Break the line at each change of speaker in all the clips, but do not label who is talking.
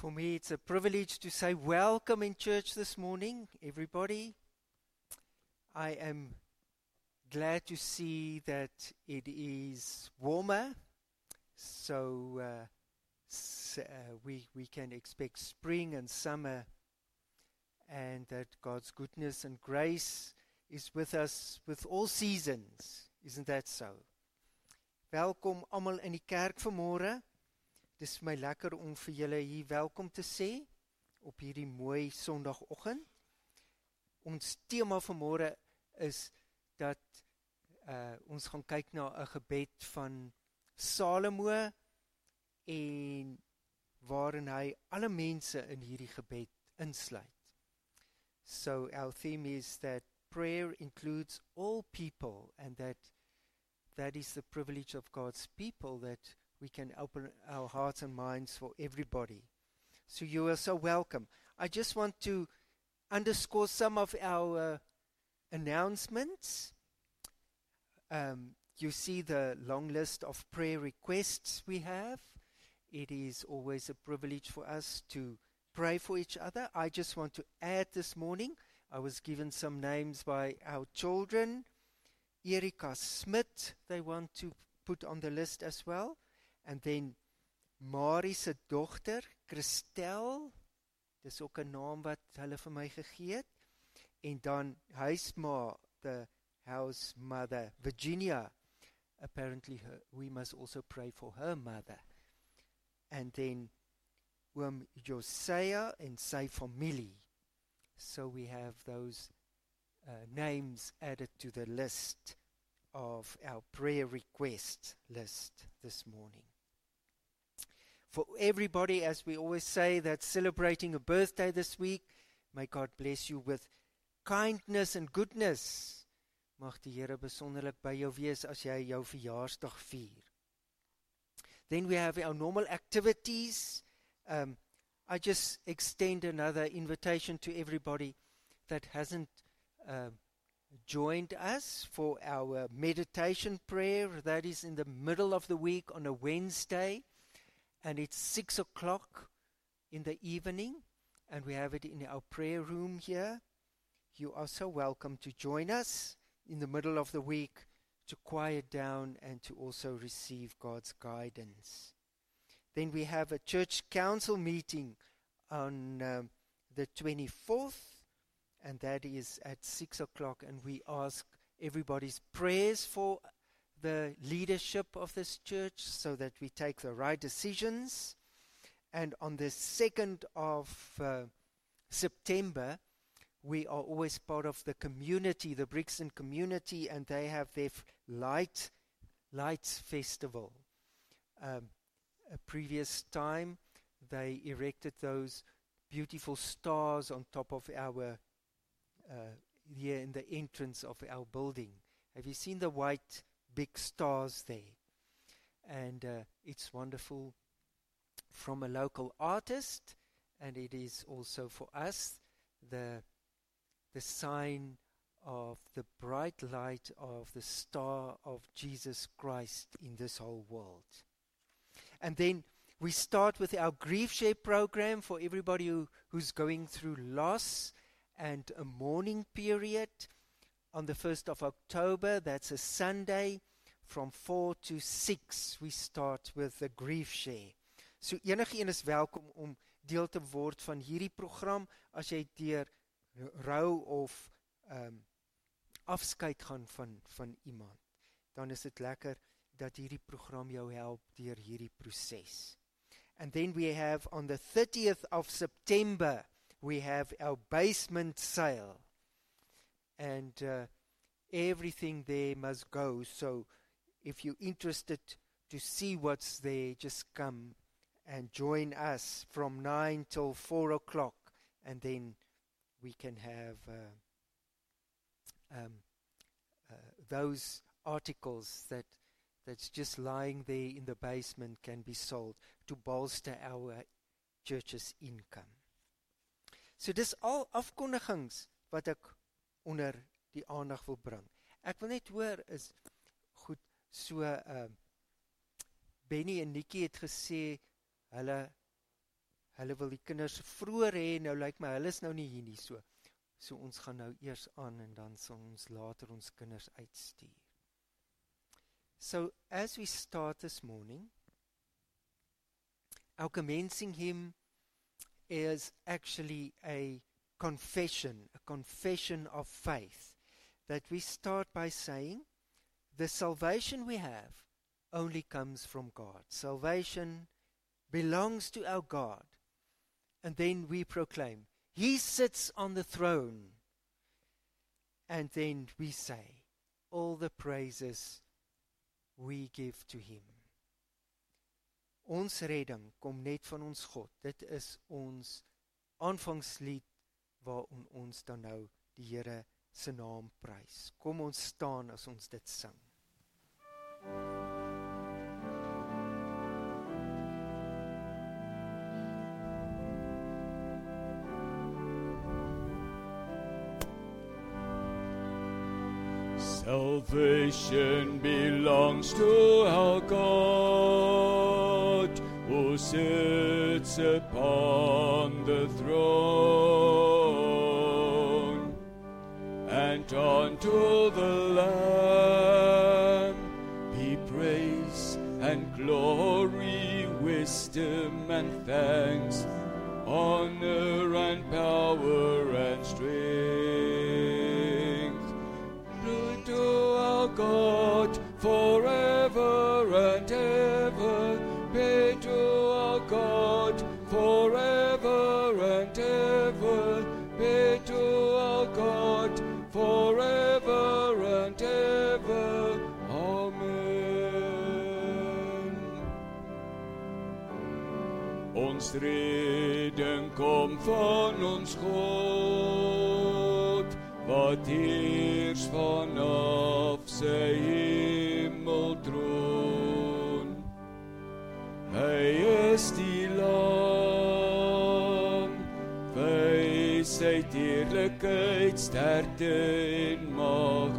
For me, it's a privilege to say welcome in church this morning, everybody. I am glad to see that it is warmer, so, uh, uh, we, we can expect spring and summer, and that God's goodness and grace is with us with all seasons. Isn't that so? Welkom almal in die kerk vanmôre. Dis vir my lekker om vir julle hier welkom te sê op hierdie mooi Sondagoggend. Ons tema vanmôre is dat uh ons gaan kyk na 'n gebed van Salomo en waarin hy alle mense in hierdie gebed insluit. So our theme is that prayer includes all people and that that is the privilege of God's people that we can open our hearts and minds for everybody. So you are so welcome. I just want to underscore some of our uh, announcements. Um, you see the long list of prayer requests we have. It is always a privilege for us to pray for each other. I just want to add this morning, I was given some names by our children. Erika Smith, they want to put on the list as well. And then Marie se dogter, Christel, dis ook 'n naam wat hulle vir my gegee het. En dan huisma, the house mother, Virginia. Apparently her, we must also pray for her mother. And then oom Josiah en sy familie. So we have those uh, names added to the list of our prayer request list this morning. For everybody, as we always say, that's celebrating a birthday this week, may God bless you with kindness and goodness. Mag die Here besonderlik by jou wees as jy jou verjaarsdag vier. Then we have our normal activities. Um, I just extend another invitation to everybody that hasn't uh, joined us for our meditation prayer. That is in the middle of the week on a Wednesday, and it's six o'clock in the evening, and we have it in our prayer room here. You are so welcome to join us in the middle of the week to quiet down and to also receive God's guidance. Then we have a church council meeting on um, the 24th and that is at six o'clock. And we ask everybody's prayers for the leadership of this church so that we take the right decisions. And on the 2nd of uh, September, we are always part of the community, the Brixton community, and they have their light lights festival. Um, a previous time, they erected those beautiful stars on top of our uh, here in the entrance of our building. Have you seen the white big stars there? And uh, it's wonderful from a local artist, and it is also for us the the sign of the bright light of the star of Jesus Christ in this whole world. And then we start with our grief share program for everybody who, who's going through loss and a mourning period on the 1st of October. That's a Sunday from 4 to 6. We start with the grief share. So enige een is welkom om deel te word van hierdie program as jy deur rou of ehm um, afskeid gaan van van iemand. Dan is dit lekker dat hierdie program jou help deur hierdie proses. And then we have on the 30th of September we have our basement sale. And uh, everything there must go. So if you're interested to see what's there, just come and join us from 9 till 4 o'clock. And then we can have uh, um, uh, those articles that that's just lying there in the basement can be sold to bolster our church's income. So dis al afkondigings wat ek onder die aandag wil bring. Ek wil net hoor is goed so uh Benny en Nikki het gesê hulle hulle wil die kinders vroeër hê nou lyk my hulle is nou nie hier nie so so ons gaan nou eers aan en dan sal ons later ons kinders uitstuur so as we start this morning our commencing hymn is actually a confession a confession of faith that we start by saying the salvation we have only comes from God salvation belongs to our God And then we proclaim, He sits on the throne. And then we say, All the praises we give to Him. Ons redding kom net van ons God. Dit is ons aanvangslied waarin ons dan nou die Here se naam prys. Kom ons staan as ons dit sing.
Salvation belongs to our God who sits upon the throne unto the Lamb be praise and glory, wisdom and thanks, honor Ons reden kom van ons God, wat heers vanaf sy hemeltroon. Hy is die lam, hy sy dierlikheid sterkte en mag,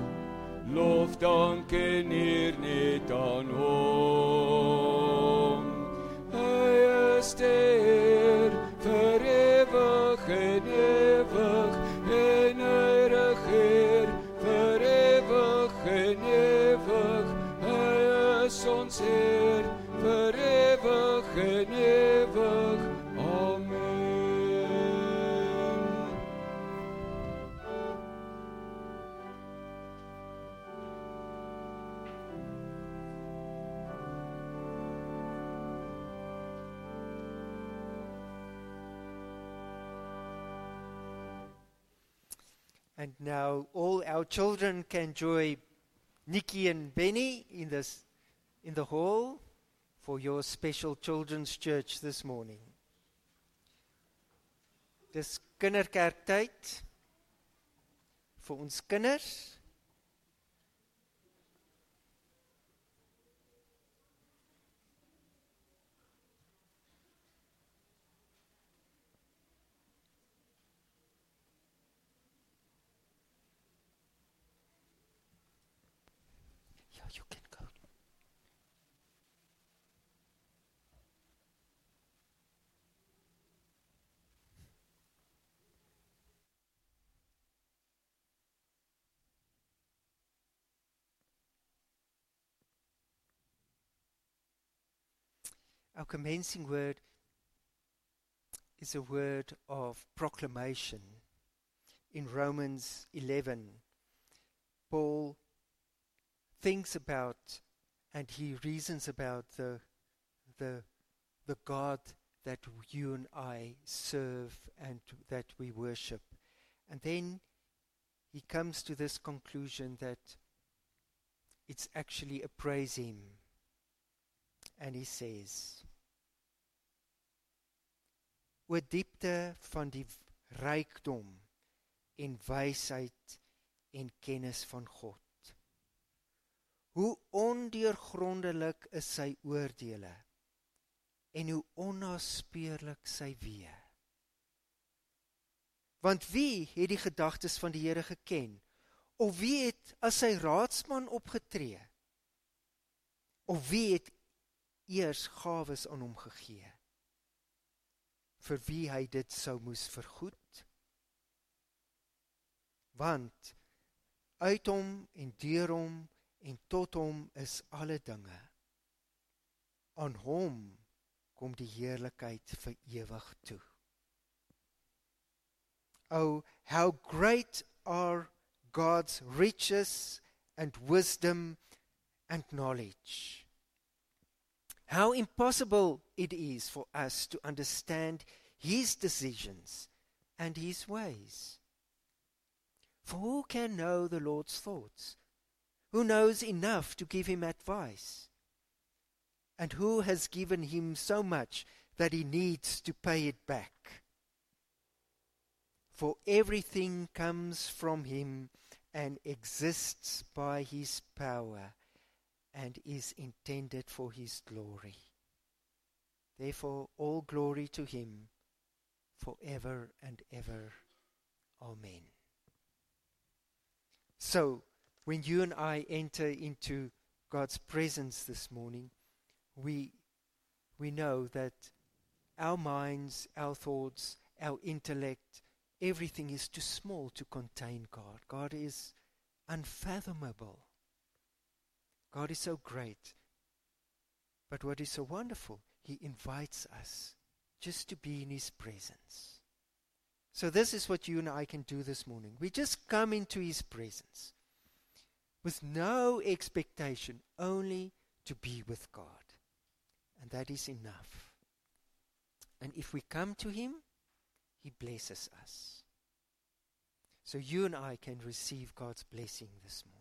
lof dank en eer net aan hom. Is ons Heer en. Amen.
And now all our children can enjoy Nikki and Benny in this in the hall for your special children's church this morning. Dis kinderkerktyd vir ons kinders. you can go. Our commencing word is a word of proclamation. In Romans 11, Paul thinks about and he reasons about the, the, the God that you and I serve and that we worship. And then he comes to this conclusion that it's actually a praise him. And he says, O diepte van die rykdom en wysheid en kennis van God. Hoe ondeurgrondelik is sy oordeele en hoe onnaspeurlik sy weë. Want wie het die gedagtes van die Here geken? Of wie het as sy raadsman opgetree? Of wie het eers gawes aan hom gegee? Vir wie hy dit sou moes vergoed. Want uit hom en deur hom en tot hom is alle dinge. Aan hom kom die heerlikheid vir ewig toe. Oh, how great are God's riches and wisdom and knowledge. How impossible it is for us to understand His decisions and His ways. For who can know the Lord's thoughts? Who knows enough to give Him advice? And who has given Him so much that He needs to pay it back? For everything comes from Him and exists by His power and is intended for his glory. Therefore, all glory to him forever and ever. Amen. So, when you and I enter into God's presence this morning, we, we know that our minds, our thoughts, our intellect, everything is too small to contain God. God is unfathomable. God is so great. But what is so wonderful, He invites us just to be in His presence. So, this is what you and I can do this morning. We just come into His presence with no expectation, only to be with God. And that is enough. And if we come to Him, He blesses us. So, you and I can receive God's blessing this morning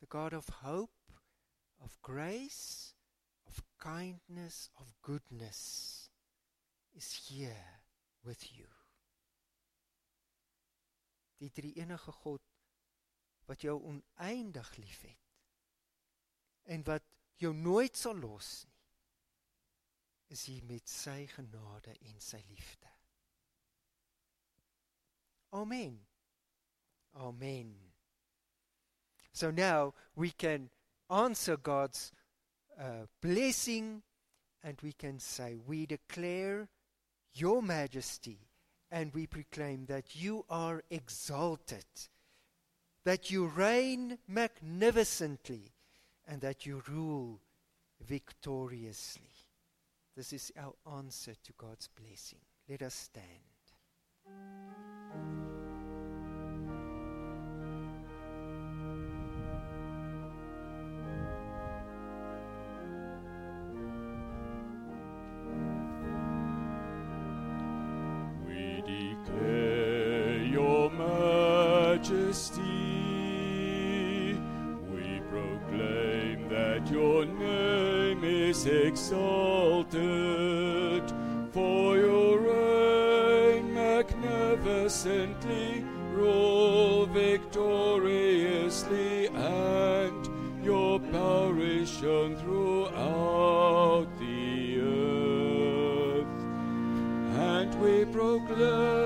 the God of hope, of grace, of kindness, of goodness, is here with you. Die drie enige God wat jou oneindig liefhet en wat jou nooit sal los nie is hier met sy genade en sy liefde. Amen. Amen. So now we can answer God's uh, blessing and we can say, We declare your majesty and we proclaim that you are exalted, that you reign magnificently, and that you rule victoriously. This is our answer to God's blessing. Let us stand.
Exalted, for your reign magnificently rule victoriously, and your power is shown throughout the earth. And we proclaim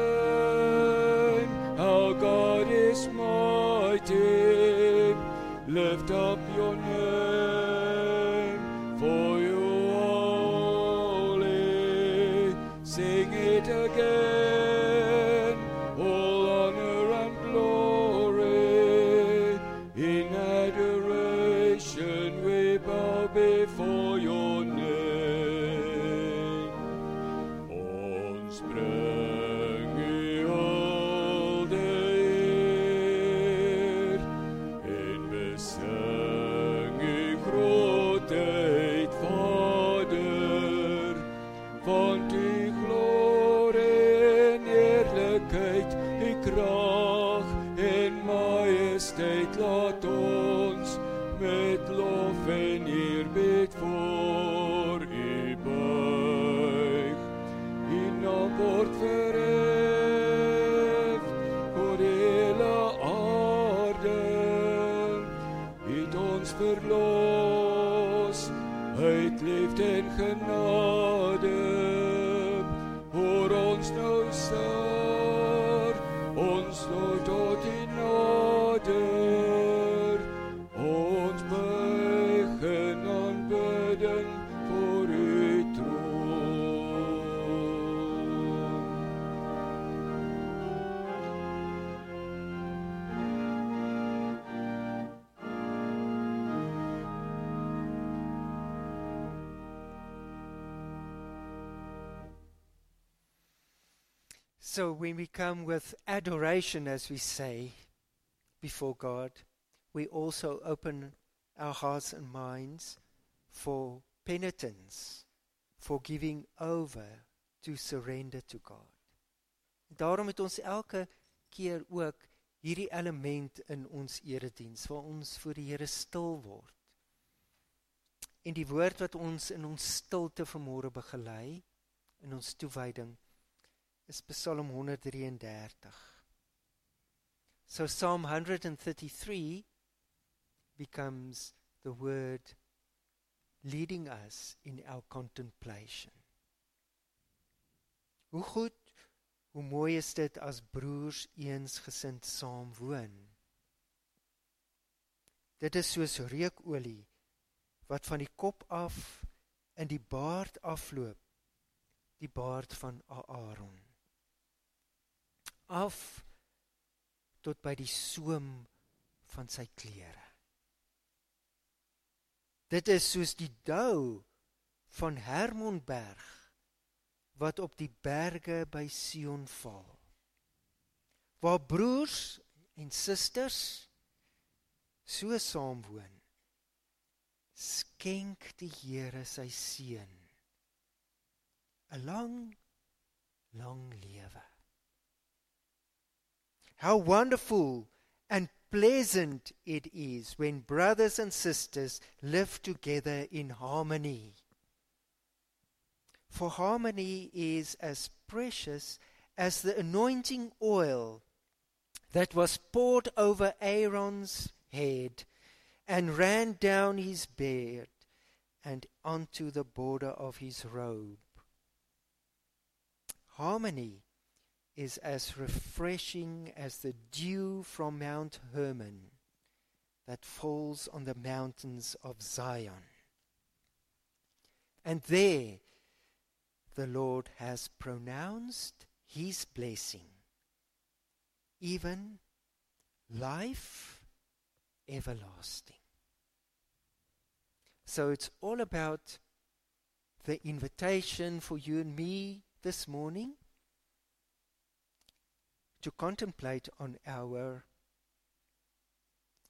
So when we come with adoration, as we say, before God, we also open our hearts and minds for penitence, for giving over to surrender to God. Daarom het ons elke keer ook hierdie element in ons erediens waar ons voor die Here stil word. En die woord wat ons in ons stilte vanmôre begelei in ons toewyding is Psalm 133. So Psalm 133 becomes the word leading us in our contemplation. Hoe goed, hoe mooi is dit as broers eensgesind saam woon. Dit is soos reukolie wat van die kop af in die baard afloop, die baard van Aaron. Af tot by die soem van sy klere. Dit is soos die dou van Hermonberg wat op die berge by Sion val. Waar broers en susters so saam woon. Skenk die Here sy seën 'n lang lang lewe. How wonderful and pleasant it is when brothers and sisters live together in harmony. For harmony is as precious as the anointing oil that was poured over Aaron's head and ran down his beard and onto the border of his robe. Harmony is as refreshing as the dew from Mount Hermon that falls on the mountains of Zion. And there the Lord has pronounced his blessing, even life everlasting. So it's all about the invitation for you and me this morning to contemplate on our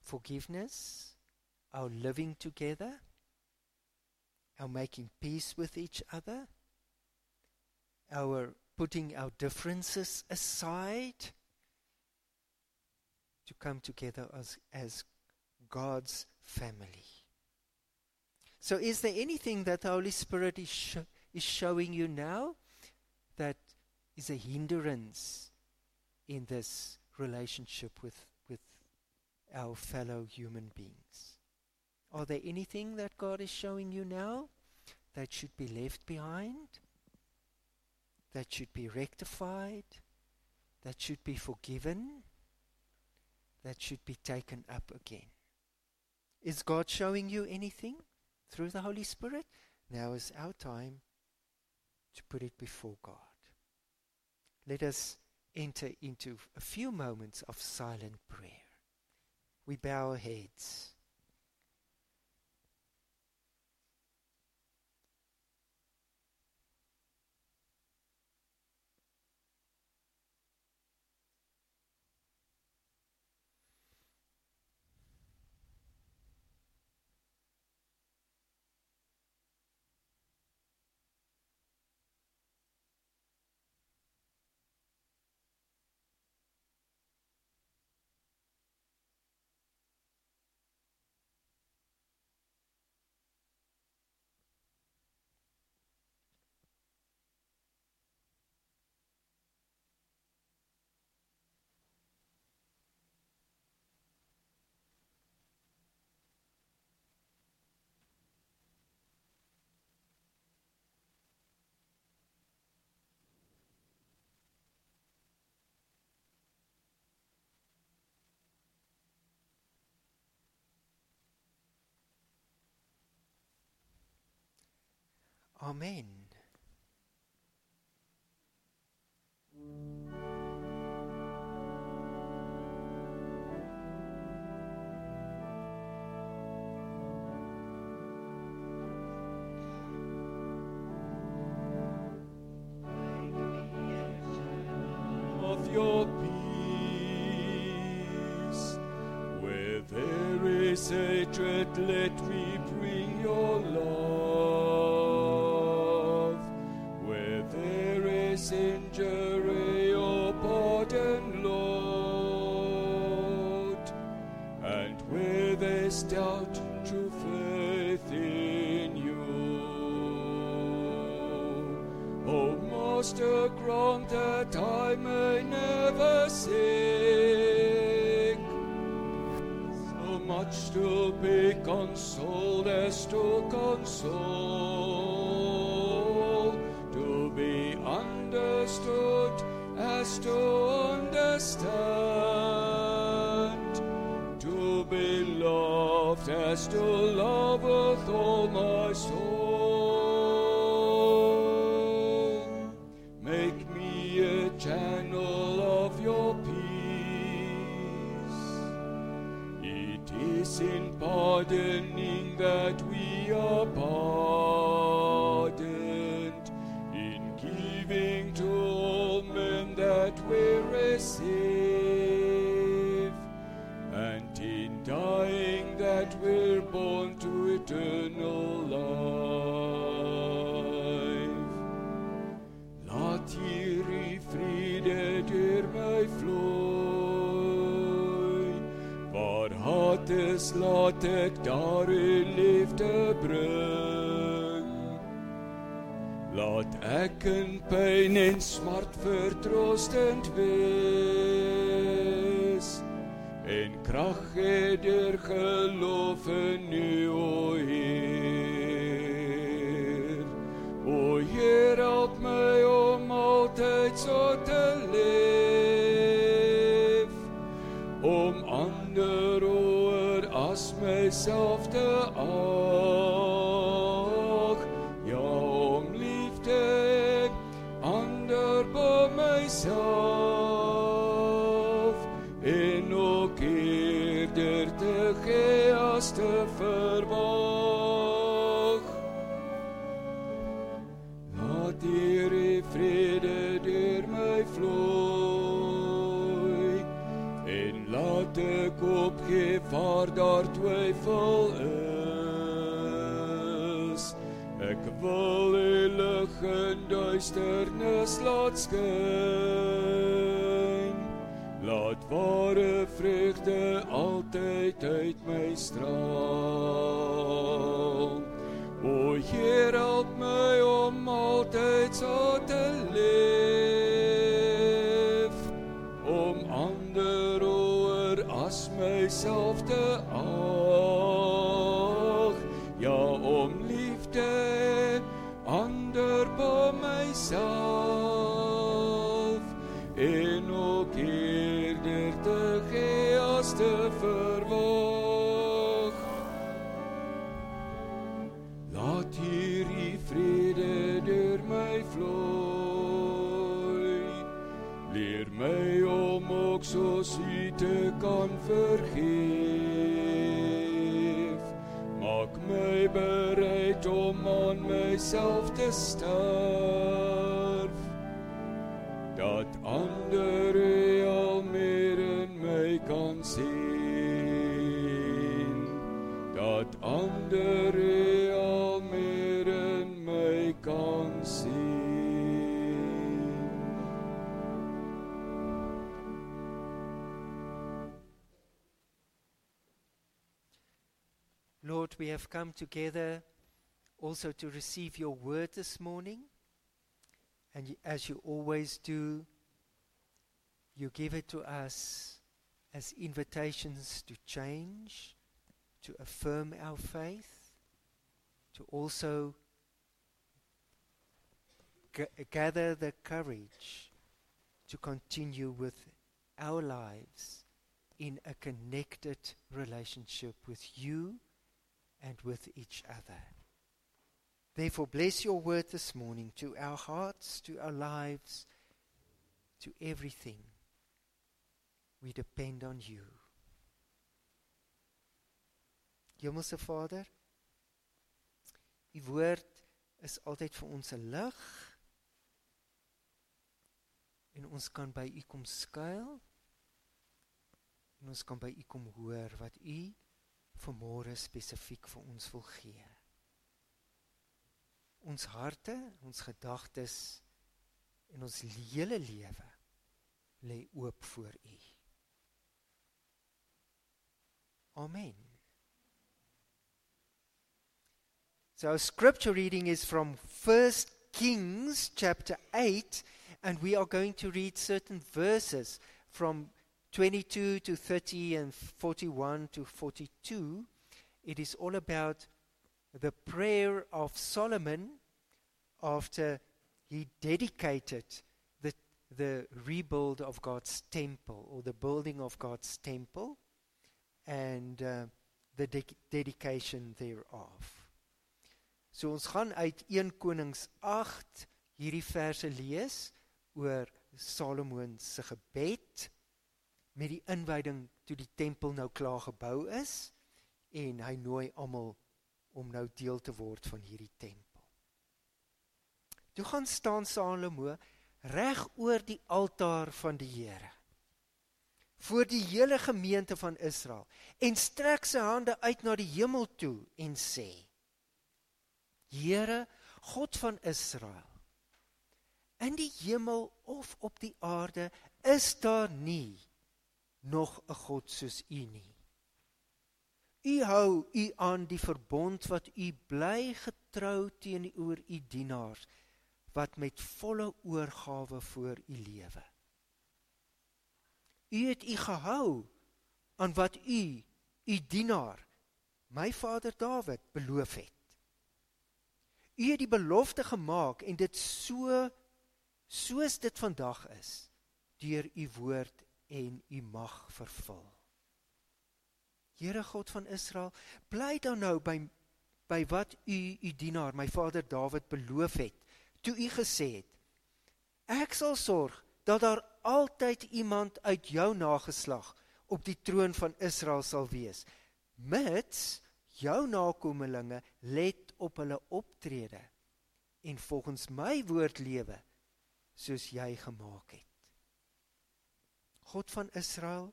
forgiveness, our living together, our making peace with each other, our putting our differences aside to come together as, as God's family. So, is there anything that the Holy Spirit is, sh- is showing you now that is a hindrance in this relationship with, with our fellow human beings? Are there anything that God is showing you now that should be left behind? That should be rectified? That should be forgiven? That should be taken up again? Is God showing you anything through the Holy Spirit? Now is our time to put it before God. Let us enter into a few moments of silent prayer. We bow our heads. Amen.
Much to be consoled as to console, to be understood as to understand, to be loved as to love with all my soul. Is, laat ek daar u liefde bring. Laat ek in pyn en smart vertroostend wees. En krag gee deur geloof in u, dieselfde oog. Jou liefde ander by myself. En ook eerder te gee as te verborg laat hierdie vrede laat ek opgee waar daar twyfel is. Ek wil lig in duisternis laat skyn. Laat ware vreugde altyd uit my straal. O Heer, help my om altyd so myself te sterf. Dat ander U al meer in my kan sien. Dat ander U al meer in kan sien.
Lord, we have come together also to receive your word this morning. And as you always do, you give it to us as invitations to change, to affirm our faith, to also g- gather the courage to continue with our lives in a connected relationship with you and with each other. Therefore, bless your word this morning to our hearts, to our lives, to everything. We depend on you. Hemelse Vader, u woord is altyd vir ons 'n lig en ons kan by u kom skuil en ons kan by u kom hoor wat u vanmôre spesifiek vir ons wil gee. Ons harte, ons gedagtes en ons hele lewe lê oop voor u. Amen. So our scripture reading is from 1 Kings chapter 8 and we are going to read certain verses from 22 to 30 and 41 to 42. It is all about the prayer of Solomon after he dedicated the, the rebuild of God's temple or the building of God's temple and uh, the de dedication thereof. So ons gaan uit 1 Konings 8 hierdie verse lees oor Salomo se gebed met die inwyding toe die tempel nou klaar gebou is en hy nooi almal om nou deel te word van hierdie tempel. Toe gaan staan Salomo reg oor die altaar van die Here voor die hele gemeente van Israel en strek sy hande uit na die hemel toe en sê: Here, God van Israel, in die hemel of op die aarde is daar nie nog 'n God soos U nie. U hou U aan die verbond wat U bly getrou teenoor U dienaars wat met volle oorgawe voor U lewe. U het U gehou aan wat U U dienaar my vader Dawid beloof het. U het die belofte gemaak en dit so soos dit vandag is deur U woord en U mag vervul. Here God van Israel, bly dan nou by by wat U U dienaar my vader Dawid beloof het. Toe U gesê het: Ek sal sorg dat daar altyd iemand uit jou nageslag op die troon van Israel sal wees mits jou nakommelinge let op hulle optrede en volgens my woord lewe soos jy gemaak het God van Israel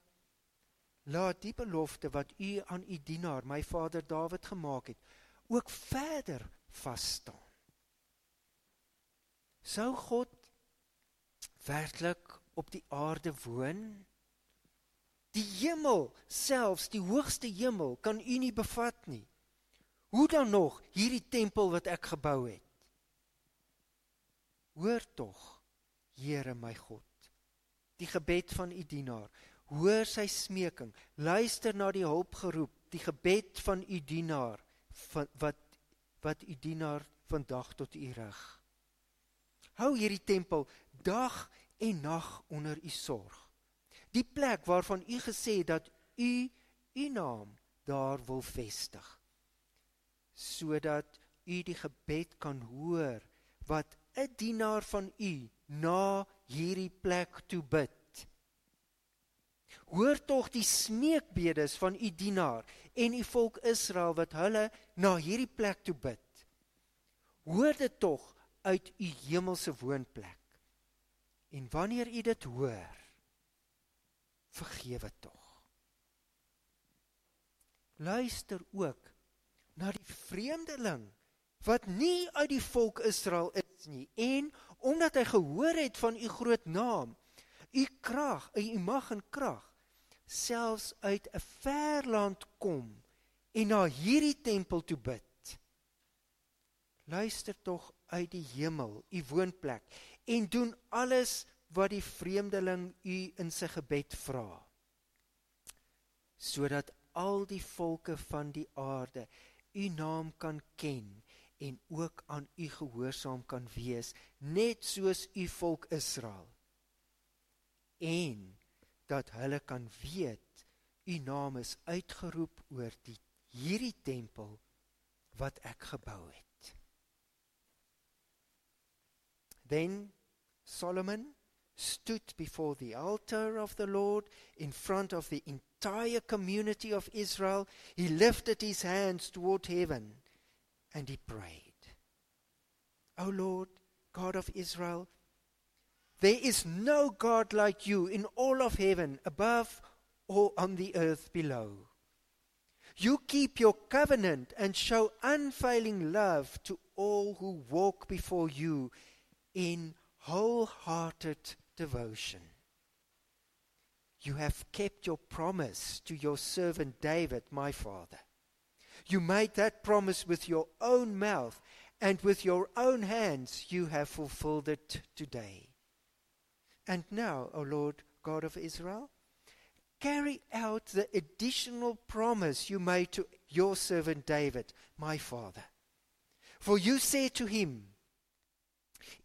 laat die belofte wat u aan u dienaar my vader Dawid gemaak het ook verder vas staan sou God werklik op die aarde woon? Die hemel, selfs die hoogste hemel, kan u nie bevat nie. Hoe dan nog hierdie tempel wat ek gebou het? Hoor tog, Here my God, die gebed van u dienaar. Hoor sy smeking. Luister na die hulpgeroep, die gebed van u dienaar van wat wat u dienaar vandag tot u rig. Hou hierdie tempel dag en nag onder u sorg. Die plek waarvan u gesê dat u u naam daar wil vestig. Sodat u die gebed kan hoor wat 'n dienaar van u na hierdie plek toe bid. Hoor tog die smeekbedes van u dienaar en u volk Israel wat hulle na hierdie plek toe bid. Hoor dit tog uit u hemelse woonplek. En wanneer u dit hoor, vergewe tog. Luister ook na die vreemdeling wat nie uit die volk Israel is nie en omdat hy gehoor het van u groot naam, u krag, u mag en krag, selfs uit 'n ver land kom en na hierdie tempel toe bid. Luister tog uit die hemel, u woonplek en doen alles wat die vreemdeling u in sy gebed vra sodat al die volke van die aarde u naam kan ken en ook aan u gehoorsaam kan wees net soos u volk Israel en dat hulle kan weet u naam is uitgeroep oor die hierdie tempel wat ek gebou het then Solomon stood before the altar of the Lord in front of the entire community of Israel. He lifted his hands toward heaven and he prayed. O Lord, God of Israel, There is no God like you in all of heaven, above or on the earth below. You keep your covenant and show unfailing love to all who walk before you in wholehearted devotion. You have kept your promise to your servant David, my father. You made that promise with your own mouth, and with your own hands you have fulfilled it today. And now, O Lord God of Israel, carry out the additional promise you made to your servant David, my father. For you said to him,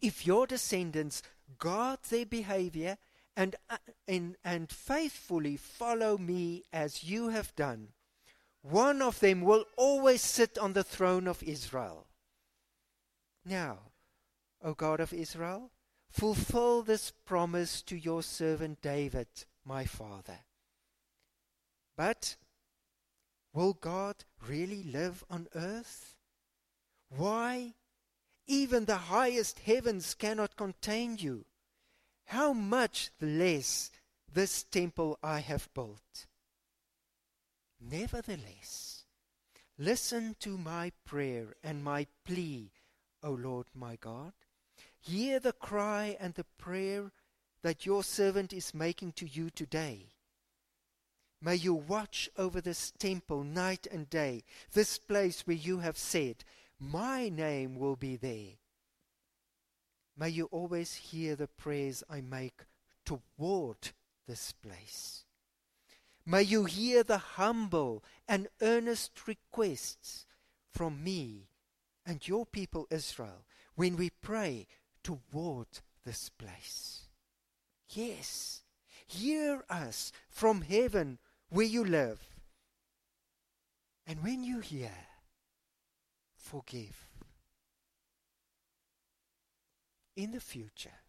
If your descendants guard their behavior and, uh, and, and faithfully follow me as you have done, one of them will always sit on the throne of Israel. Now, O God of Israel, fulfill this promise to your servant David, my father. But will God really live on earth? Why? Even the highest heavens cannot contain you. How much less this temple I have built? Nevertheless, listen to my prayer and my plea, O Lord my God. Hear the cry and the prayer that your servant is making to you today. May you watch over this temple night and day, this place where you have said, My name will be there. May you always hear the prayers I make toward this place. May you hear the humble and earnest requests from me and your people Israel when we pray toward this place. Yes, hear us from heaven where you live. And when you hear, forgive. In the future,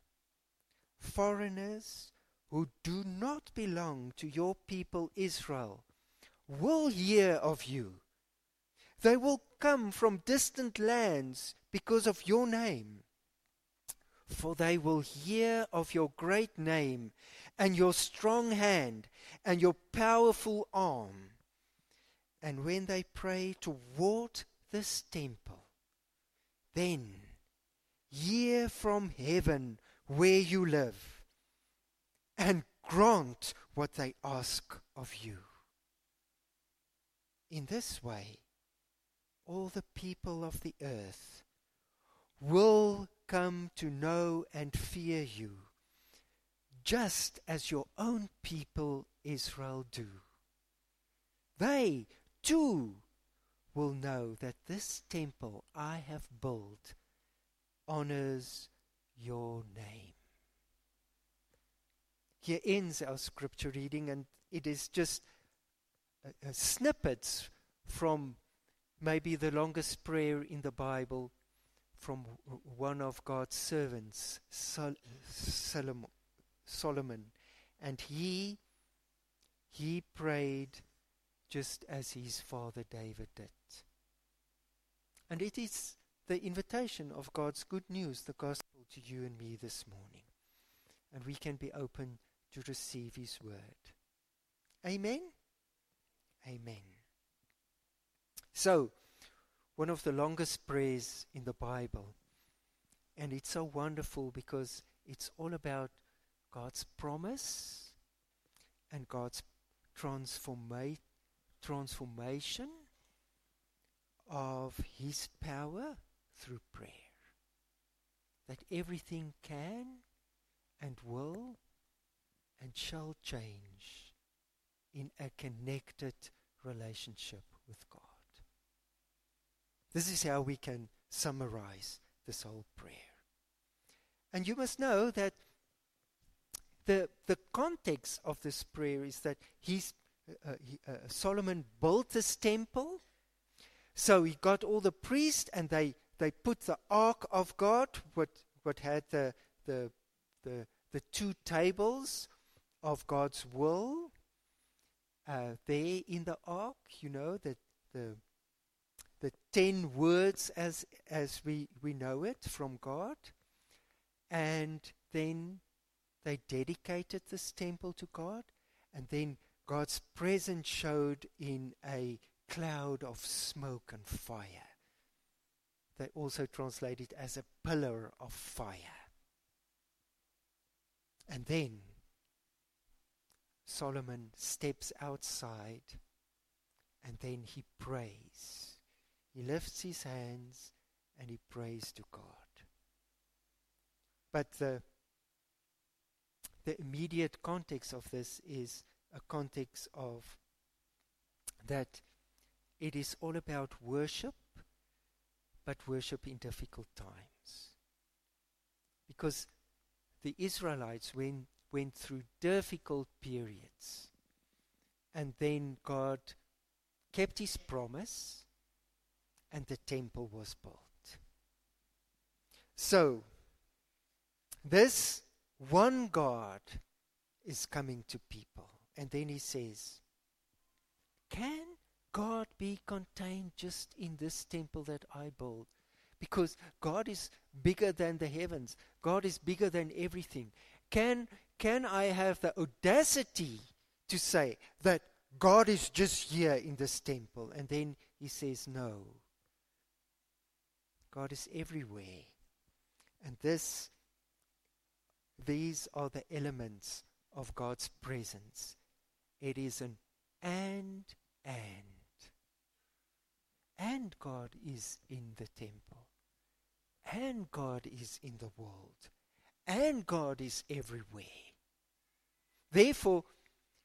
foreigners who do not belong to your people Israel will hear of you. They will come from distant lands because of your name. For they will hear of your great name and your strong hand and your powerful arm. And when they pray toward this temple, then hear from heaven where you live and grant what they ask of you. In this way, all the people of the earth will come to know and fear you, just as your own people Israel do. They, too, will know that this temple I have built honors your name. Here ends our scripture reading, and it is just uh, uh, snippets from maybe the longest prayer in the Bible from one of God's servants, Sol- Solomon, Solomon. And he, he prayed just as his father David did. And it is the invitation of God's good news, the gospel to you and me this morning. And we can be open to receive His word. Amen? Amen. So, one of the longest prayers in the Bible. And it's so wonderful because it's all about God's promise and God's transforma- transformation of His power through prayer. That everything can and will and shall change in a connected relationship with God. This is how we can summarize this whole prayer. And you must know that the, the context of this prayer is that he's, uh, uh he, uh, Solomon built this temple. So he got all the priests and they, they put the ark of God, what, what had the, the, the, the two tables of God's will uh, there in the ark, you know, the, the ten words as, as we, we know it from God. And then they dedicated this temple to God, and then God's presence showed in a cloud of smoke and fire. They also translate it as a pillar of fire. And then Solomon steps outside and then he prays. He lifts his hands and he prays to God. But the, the immediate context of this is a context of that it is all about worship, but worship in difficult times. Because the Israelites went, went through difficult periods. And then God kept his promise, and the temple was built. So, this one God is coming to people. And then he says, Can God be contained just in this temple that I build? Because God is bigger than the heavens, God is bigger than everything. Can, can I have the audacity to say that God is just here in this temple? And then he says, No. God is everywhere. And this these are the elements of God's presence. It is an and and. And God is in the temple. And God is in the world. And God is everywhere. Therefore,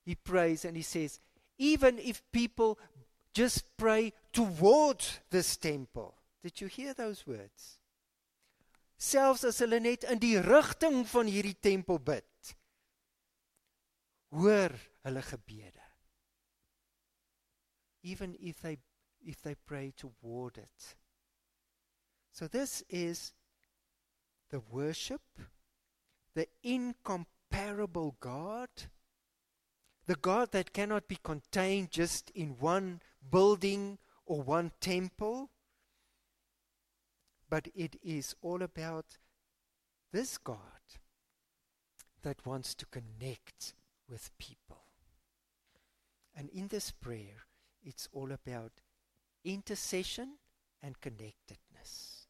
he prays and he says, even if people just pray towards this temple. Did you hear those words? selfs as hulle net in die rigting van hierdie tempel bid hoor hulle gebede. Even if they if they pray toward it. So this is the worship the incomparable god the god that cannot be contained just in one building or one temple but it is all about this God that wants to connect with people. And in this prayer, it's all about intercession and connectedness.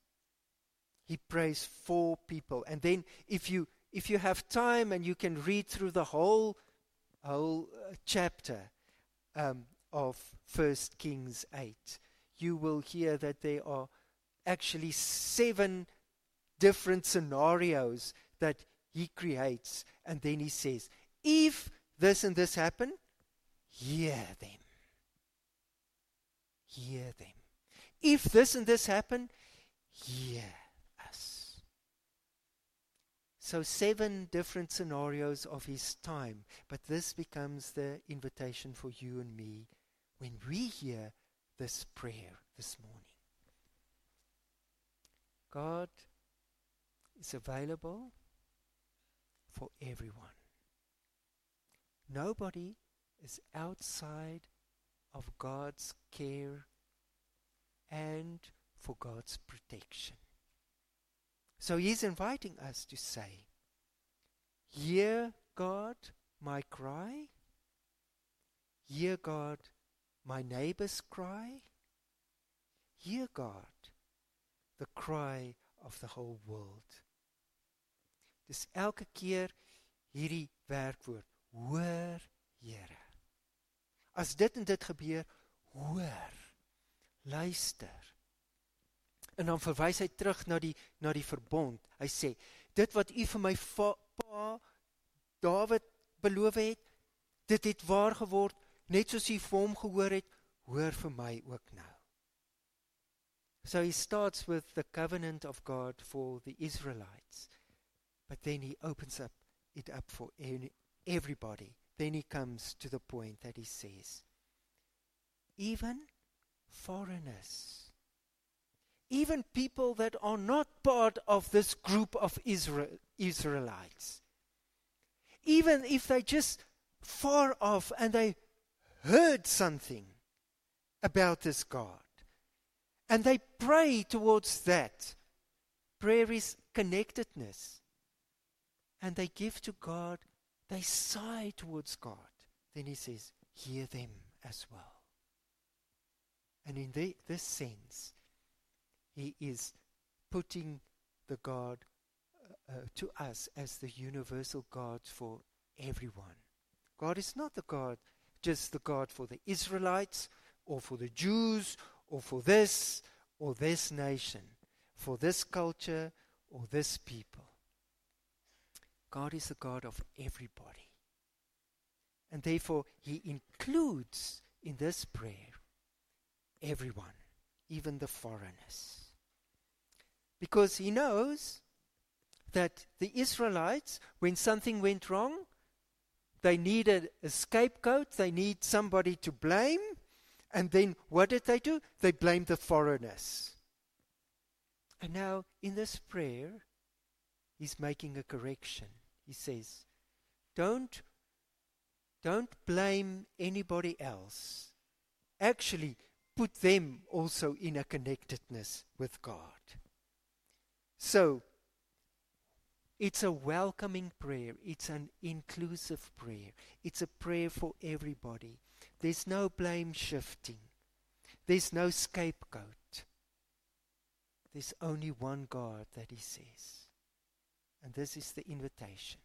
He prays for people. And then if you if you have time and you can read through the whole whole uh, chapter um, of First Kings 8, you will hear that there are actually seven different scenarios that he creates. And then he says, if this and this happen, hear them. Hear them. If this and this happen, hear us. So, seven different scenarios of his time. But this becomes the invitation for you and me when we hear this prayer this morning. God is available for everyone. Nobody is outside of God's care and for God's protection. So he's inviting us to say, Hear God my cry. Hear God my neighbor's cry. Hear God the cry of the whole world. Dis elke keer hierdie werkwoord, hoor Here. As dit en dit gebeur, hoor. Luister. En dan verwys hy terug na die na die verbond. Hy sê, dit wat u vir my va, pa Dawid beloof het, dit het waar geword, net soos u vir hom gehoor het, hoor vir my ook nou. So he starts with the covenant of God for the Israelites, but then he opens up it up for any, everybody. Then he comes to the point that he says, even foreigners, even people that are not part of this group of Israel, Israelites, even if they just far off and they heard something about this God, and they pray towards that. Prayer is connectedness. and they give to God, they sigh towards God, then he says, hear them as well. And in the, this sense, he is putting the God uh, uh, to us as the universal God for everyone. God is not the God, just the God for the Israelites or for the Jews or for this or this nation, for this culture or this people. God is the God of everybody. And therefore, He includes in this prayer everyone, even the foreigners. Because He knows that the Israelites, when something went wrong, they needed a scapegoat, they need somebody to blame. And then what did they do? They blamed the foreigners. And now, in this prayer, he's making a correction. He says, Don't, don't blame anybody else. Actually, put them also in a connectedness with God. So, it's a welcoming prayer. It's an inclusive prayer. It's a prayer for everybody. There's no blame shifting. There's no scapegoat. There's only one God that he says. And this is the invitation.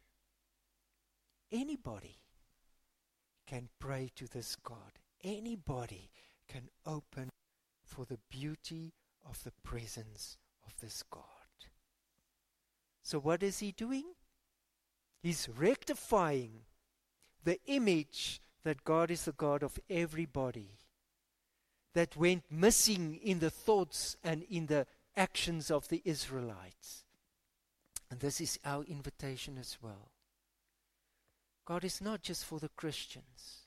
Anybody can pray to this God. Anybody can open for the beauty of the presence of this God. So, what is he doing? He's rectifying the image that God is the God of everybody that went missing in the thoughts and in the actions of the Israelites. And this is our invitation as well. God is not just for the Christians,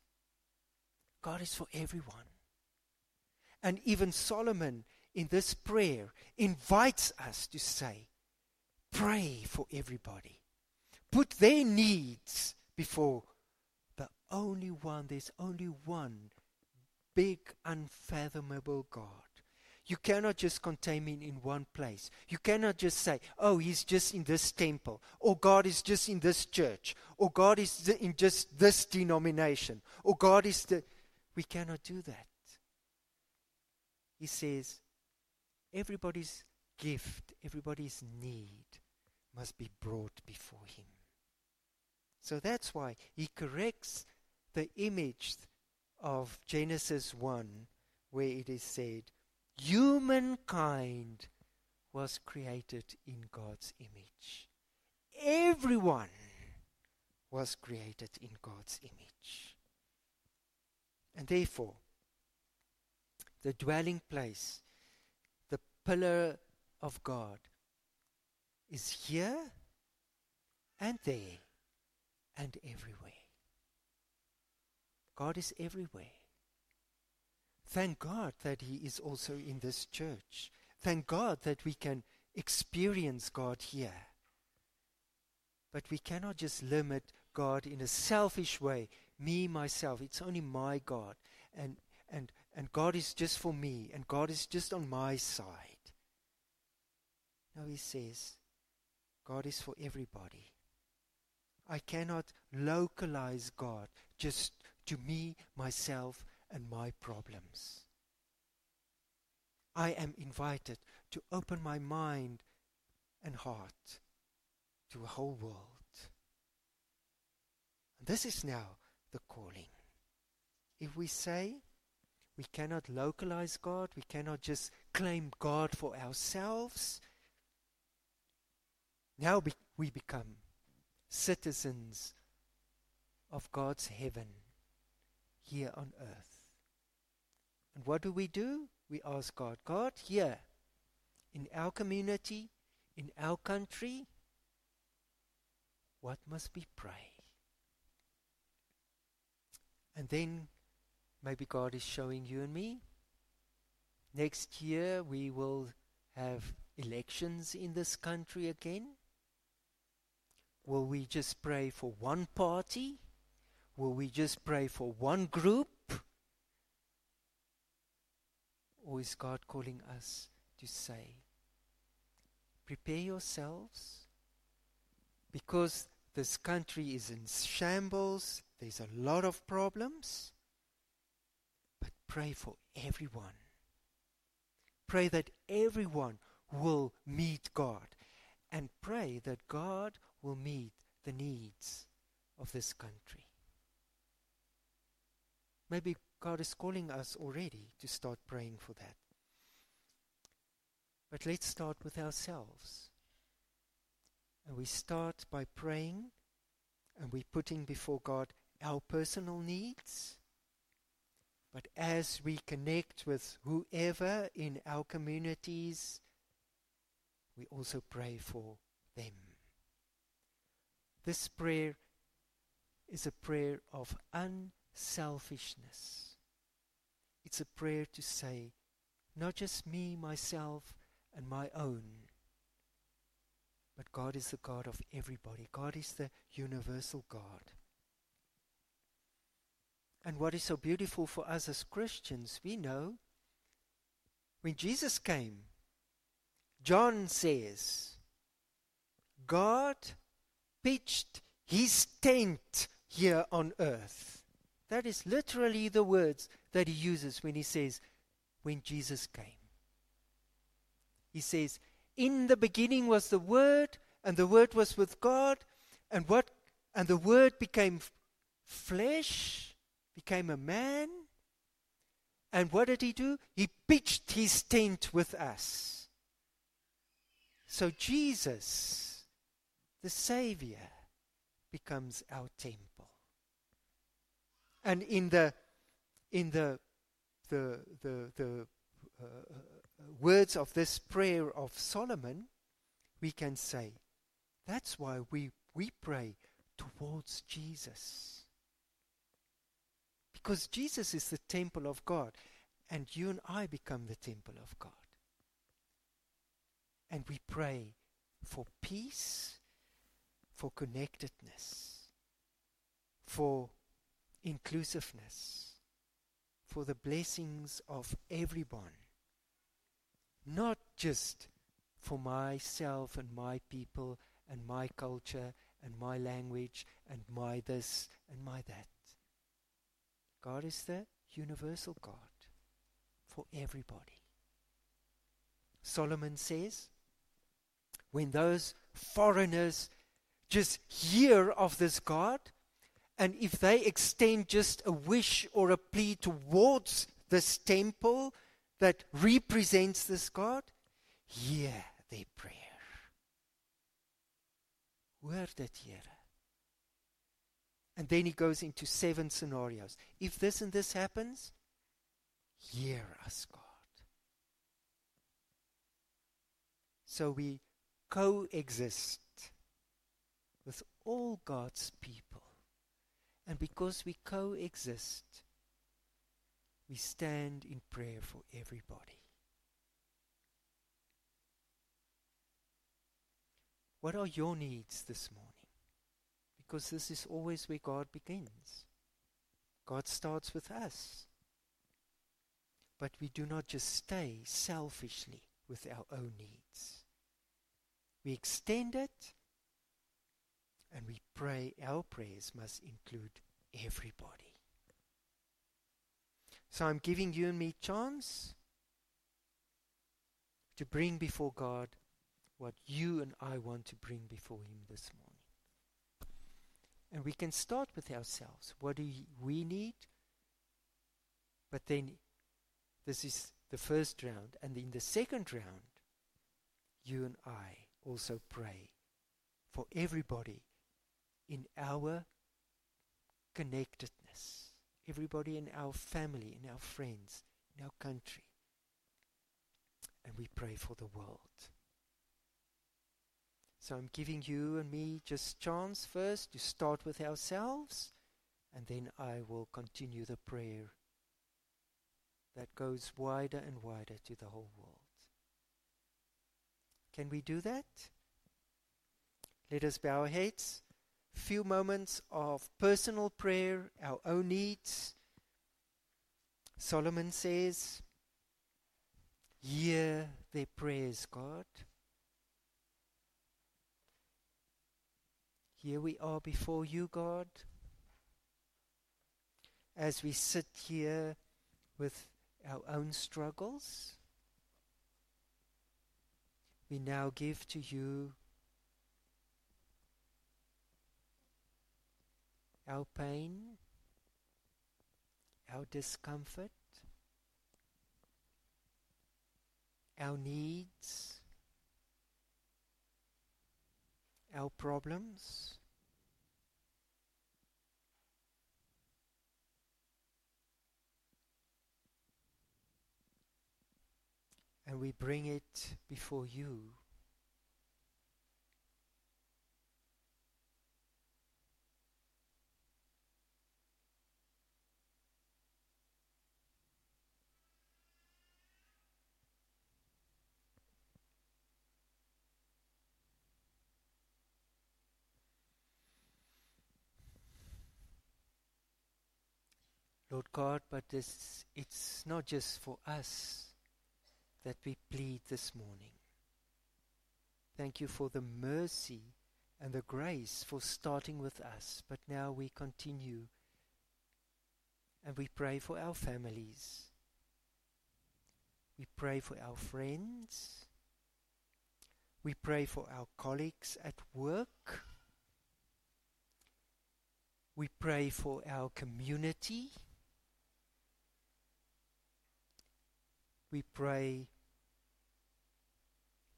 God is for everyone. And even Solomon in this prayer invites us to say, Pray for everybody. Put their needs before only one. There's only one big, unfathomable God. You cannot just contain him in one place. You cannot just say, oh, he's just in this temple, or God is just in this church, or God is in just this denomination, or God is the. We cannot do that. He says, everybody's gift, everybody's need must be brought before him. So that's why he corrects the image of Genesis 1, where it is said, Humankind was created in God's image. Everyone was created in God's image. And therefore, the dwelling place, the pillar of God, is here and there and everywhere. God is everywhere. Thank God that He is also in this church. Thank God that we can experience God here. But we cannot just limit God in a selfish way. Me, myself, it's only my God. And, and, and God is just for me, and God is just on my side. No, He says, God is for everybody. I cannot localize God just to me, myself, and my problems. I am invited to open my mind and heart to a whole world. And this is now the calling. If we say we cannot localize God, we cannot just claim God for ourselves, now we become citizens of God's heaven here on earth. And what do we do? We ask God, God, here in our community, in our country, what must we pray? And then maybe God is showing you and me. Next year we will have elections in this country again. Will we just pray for one party? Will we just pray for one group? Or is God calling us to say, prepare yourselves because this country is in shambles, there's a lot of problems. But pray for everyone. Pray that everyone will meet God. And pray that God will meet the needs of this country. Maybe God is calling us already to start praying for that. But let's start with ourselves. And we start by praying and we putting before God our personal needs. But as we connect with whoever in our communities, we also pray for them. This prayer is a prayer of unselfishness. It's a prayer to say, not just me, myself, and my own, but God is the God of everybody. God is the universal God. And what is so beautiful for us as Christians, we know when Jesus came, John says, God pitched his tent here on earth. That is literally the words that he uses when he says, when Jesus came. He says, In the beginning was the Word, and the Word was with God, and what and the Word became flesh, became a man. And what did he do? He pitched his tent with us. So Jesus, the Savior, becomes our temple. And in the in the the the, the uh, words of this prayer of Solomon, we can say, that's why we, we pray towards Jesus. Because Jesus is the temple of God, and you and I become the temple of God. And we pray for peace, for connectedness, for inclusiveness, for the blessings of everyone not just for myself and my people and my culture and my language and my this and my that. God is the universal God for everybody. Solomon says, when those foreigners just hear of this God, and if they extend just a wish or a plea towards this temple, that represents this God, hear their prayer. Hoor dit, Here. And then he goes into seven scenarios. If this and this happens, hear us, God. So we coexist with all God's people. And because we coexist, we stand in prayer for everybody. What are your needs this morning? Because this is always where God begins. God starts with us. But we do not just stay selfishly with our own needs. We extend it and we pray. Our prayers must include everybody. So I'm giving you and me chance to bring before God what you and I want to bring before Him this morning. And we can start with ourselves. What do we need? But then this is the first round. And in the second round, you and I also pray for everybody in our connectedness everybody in our family, in our friends, in our country. And we pray for the world. So I'm giving you and me just chance first to start with ourselves, and then I will continue the prayer that goes wider and wider to the whole world. Can we do that? Let us bow our heads few moments of personal prayer, our own needs. Solomon says, Hear their prayers, God. Here we are before you, God. As we sit here with our own struggles, we now give to you our pain, our discomfort, our needs, our problems. And we bring it before you. Lord God, but this, it's not just for us that we plead this morning. Thank you for the mercy and the grace for starting with us, but now we continue and we pray for our families. We pray for our friends. We pray for our colleagues at work. We pray for our community. We pray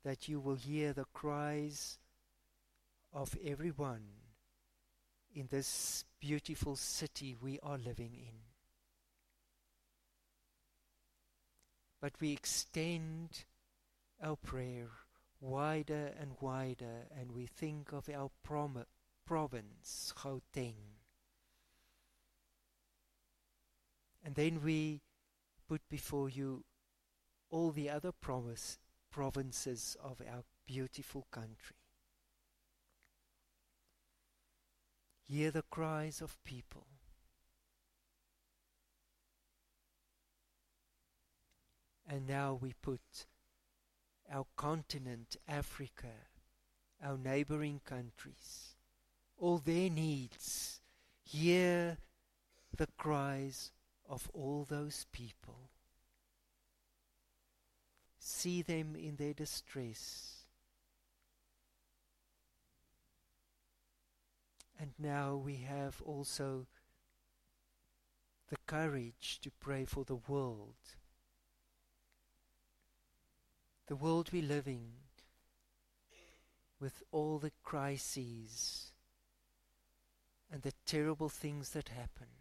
that you will hear the cries of everyone in this beautiful city we are living in. But we extend our prayer wider and wider, and we think of our prom- province, Gauteng. And then we put before you all the other promise, provinces of our beautiful country. Hear the cries of people. And now we put our continent, Africa, our neighboring countries, all their needs. Hear the cries of all those people. See them in their distress. And now we have also the courage to pray for the world. The world we live in, with all the crises and the terrible things that happen.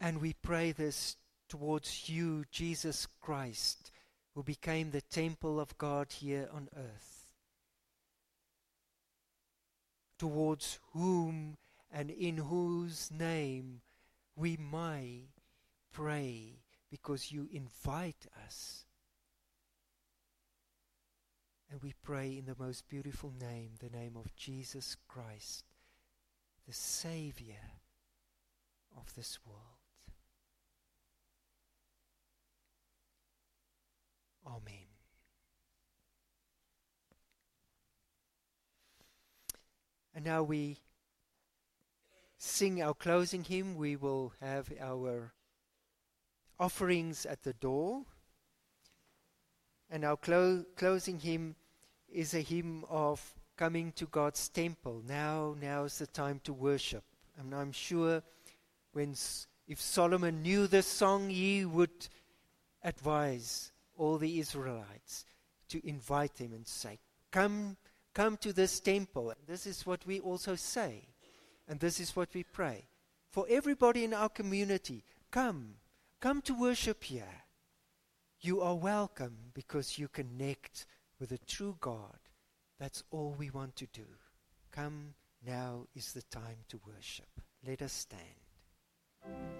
And we pray this towards you, Jesus Christ, who became the temple of God here on earth, towards whom and in whose name we may pray because you invite us. And we pray in the most beautiful name, the name of Jesus Christ, the Savior of this world. Amen. And now we sing our closing hymn. We will have our offerings at the door. And our clo- closing hymn is a hymn of coming to God's temple. Now, now is the time to worship. And I'm sure when if Solomon knew this song, he would advise all the Israelites to invite them and say, Come, come to this temple. This is what we also say. And this is what we pray. For everybody in our community, come, come to worship here. You are welcome because you connect with a true God. That's all we want to do. Come, now is the time to worship. Let us stand.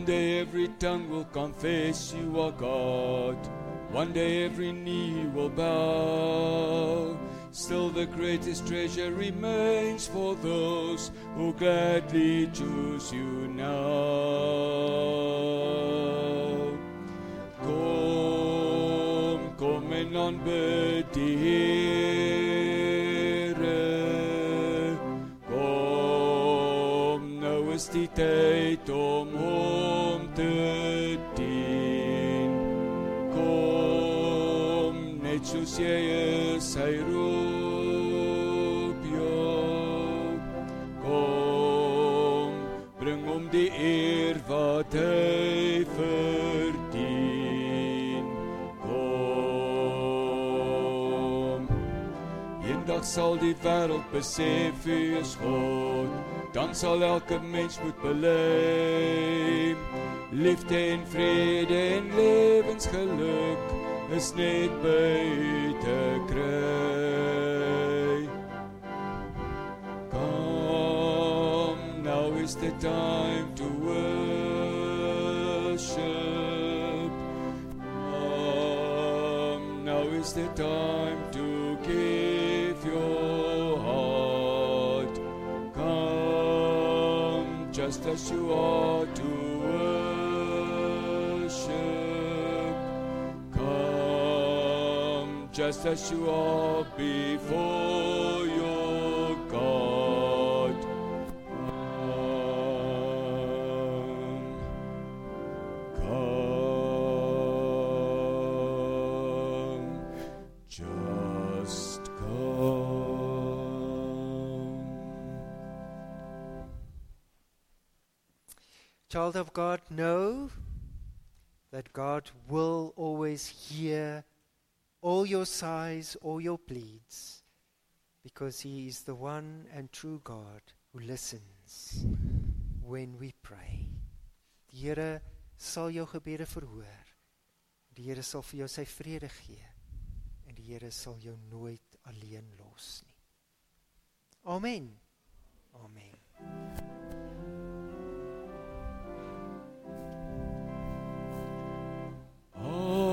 One day every tongue will confess you are God. One day every knee will bow. Still, the greatest treasure remains for those who gladly choose you now. Kom, kom en aanbid die Here. Is jy is, hy roep jou. Kom, bring hom die eer wat hy verdien. Kom. Eendag sal die wêreld besef wie is God. Dan sal elke mens moet bely. Liefde en vrede en lewensgeluk is net by U te kry. Come, now is the time to worship. Come, now is the time to give your heart. Come, just as you are just as you are before your God. Come, come, just come.
Child of God, know that God will always hear all your sighs, all your pleads, because He is the one and true God who listens when we pray. Die Here sal jou gebede verhoor. Die Here sal vir jou sy vrede gee en die Here sal jou nooit alleen los nie. Amen. Amen. Oh